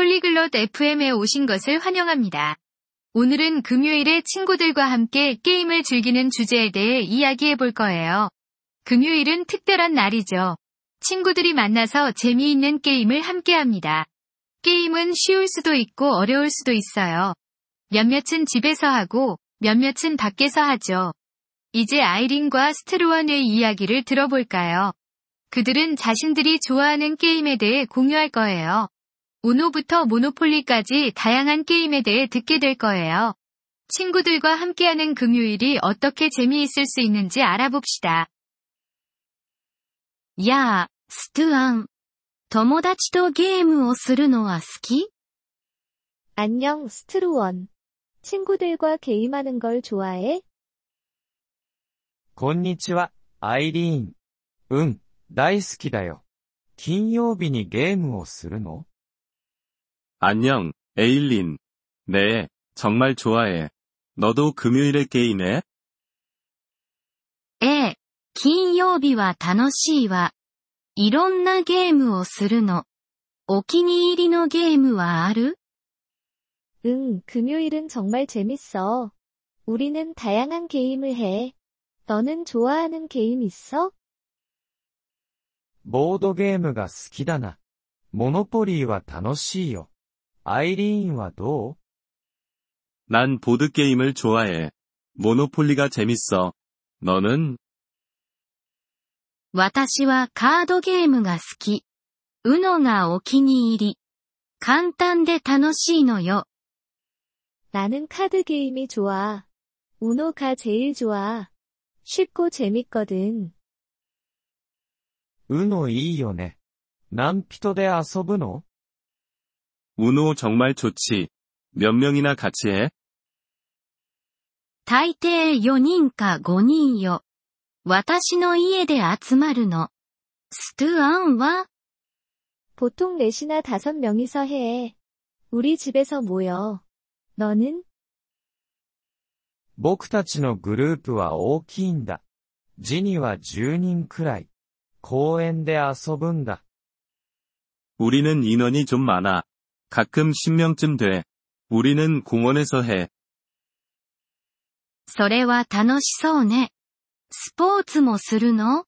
폴리글롯 FM에 오신 것을 환영합니다. 오늘은 금요일에 친구들과 함께 게임을 즐기는 주제에 대해 이야기해 볼 거예요. 금요일은 특별한 날이죠. 친구들이 만나서 재미있는 게임을 함께 합니다. 게임은 쉬울 수도 있고 어려울 수도 있어요. 몇몇은 집에서 하고 몇몇은 밖에서 하죠. 이제 아이린과 스트루원의 이야기를 들어볼까요? 그들은 자신들이 좋아하는 게임에 대해 공유할 거예요. 우노부터 모노폴리까지 다양한 게임에 대해 듣게 될 거예요. 친구들과 함께하는 금요일이 어떻게 재미있을 수 있는지 알아봅시다. 야, 스투안. 友達とゲームをするのは好き? 안녕, 스트루원. 친구들과 게임하는 걸 좋아해? こんにちは, 아이린. 응, 大好きだよ.金曜日にゲームをするの? 안녕, 에일린. 네, 정말 좋아해. 너도 금요일에 게임해? ええ、金曜日は楽しいわ。いろんなゲームをするの。お気に入りのゲームはある 응, 금요일은 정말 재밌어. 우리는 다양한 게임을 해. 너는 좋아하는 게임 있어? ボードゲームが好きだな。モノポリーは楽しいよ。 아이린 와도 난 보드게임을 좋아해. 모노폴리가 재밌어. 너는? 私はカードゲームが好き。うのがお気に入り。簡単で楽しいのよ。 나는 카드 게임이 좋아. 우노가 제일 좋아. 쉽고 재밌거든. 우노 いいよね。何人で遊ぶの 우노 정말 좋지. 몇 명이나 같이 해? 大抵4人か5人よ。私の家で集まるの。ストゥアンは 보통 넷이나 다섯 명이서 해. 우리 집에서 모여. 너는? 僕たちのグループは大きいんだ。ジニは10人くらい。公園で遊ぶんだ。 우리는 인원이 좀 많아. 가끔 10명쯤 돼. 우리는 공원에서 해. それは楽しそうね。スポーツもするの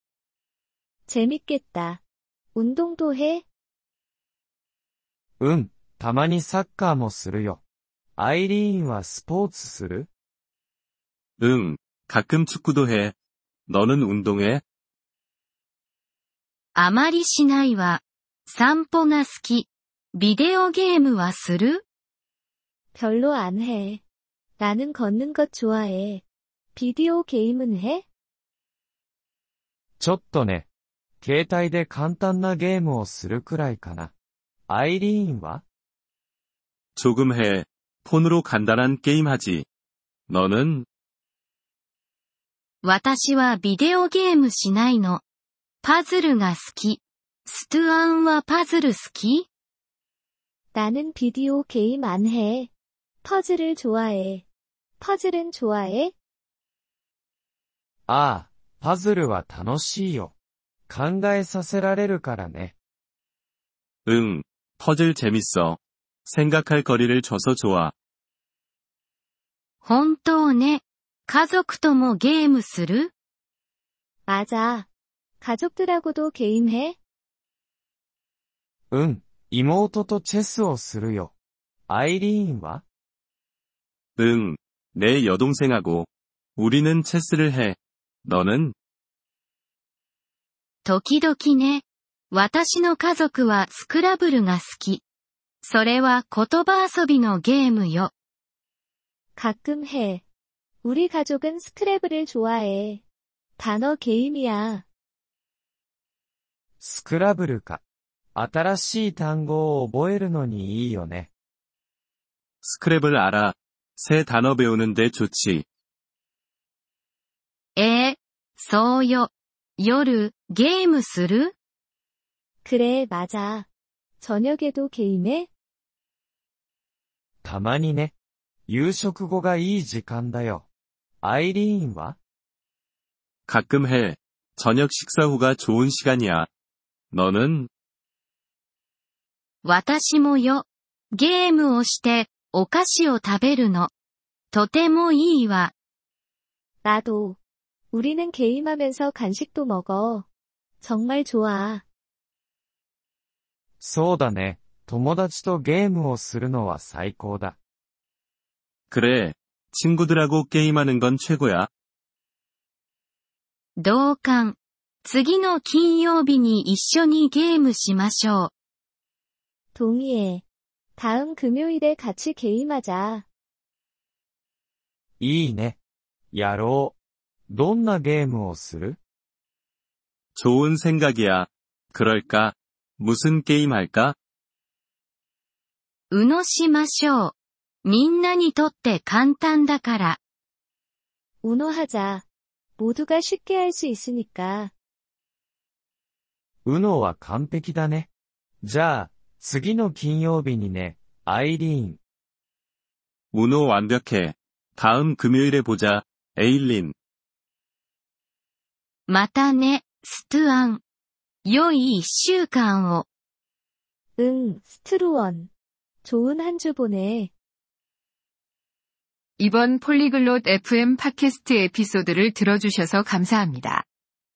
재밌겠다. 운동도 해? うん、たまにサッカーもするよ。アイリーンはスポーツする 응, 가끔 축구도 해. 너는 운동해? あまりしないわ。散歩が好き。 ビデオゲームはする 별로 안 해. 나는 걷는 것 좋아해. 비디오 게임은 해? ちょっとね。携帯で簡単なゲームをするくらいかな。アイリーンは 조금 해. 폰으로 간단한 게임 하지. 너는? 私はビデオゲームしないの。パズルが好き。ストゥアンはパズル好き 나는 비디오 게임 안 해. 퍼즐을 좋아해. 퍼즐은 좋아해? ああ、パズルは楽しいよ。考えさせられるからね。 응, 퍼즐 재밌어. 생각할 거리를 줘서 좋아. 本当ね。家族ともゲームする 맞아. 가족들하고도 게임해? うん、 妹とチェスをするよ。アイリーンは 응, 내 여동생하고. 우리는 체스를 해. 너는? 時々ね。私の家族はスクラブルが好き。それは言葉遊びのゲームよ。 가끔 해. 우리 가족은 스크래블을 좋아해. 단어 게임이야. スクラブルか。 新しい単語を覚えるのにいいよね。 스크랩을 알아. 새 단어 배우는데 좋지. ええそうよ。夜、ゲームする 그래, 맞아. 저녁에도 게임해? たまにね。夕食後がいい時間だよ。アイリーンは 가끔 해. 저녁 식사 후가 좋은 시간이야. 너는? 私もよ。 ゲームをして、お菓子を食べるの。とてもいいわ。 나도. 우리는 게임하면서 간식도 먹어. 정말 좋아. そうだね。友達とゲームをするのは最高だ。 그래. 친구들하고 게임하는 건 최고야. 同感。次の金曜日に一緒にゲームしましょう。 동의해. 다음 금요일에 같이 게임하자. いいね。やろう。どんなゲームをする 좋은 생각이야. 그럴까? 무슨 게임 할까? うのしましょう。みんなにとって簡単だから。 우노하자. 모두가 쉽게 할 수 있으니까. うのは完璧だね。じゃあ、 次の金曜日にね、アイリーン。 우노 완벽해. 다음 금요일에 보자. 에일린. またね、ストゥアン。良い一週間を。 응, 스트루원. 좋은 한 주 보내. 이번 폴리글롯 FM 팟캐스트 에피소드를 들어주셔서 감사합니다.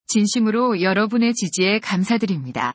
진심으로 여러분의 지지에 감사드립니다.